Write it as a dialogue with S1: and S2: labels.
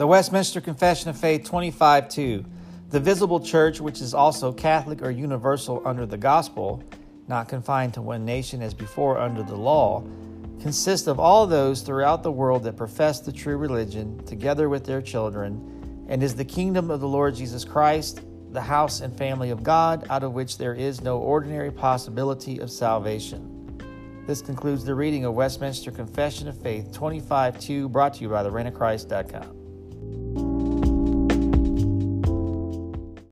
S1: The Westminster Confession of Faith 25:2, The visible church, which is also Catholic or universal under the gospel, not confined to one nation as before under the law, consists of all those throughout the world that profess the true religion, together with their children, and is the kingdom of the Lord Jesus Christ, the house and family of God, out of which there is no ordinary possibility of salvation. This concludes the reading of Westminster Confession of Faith 25:2. brought to you by the Reign of Christ.com.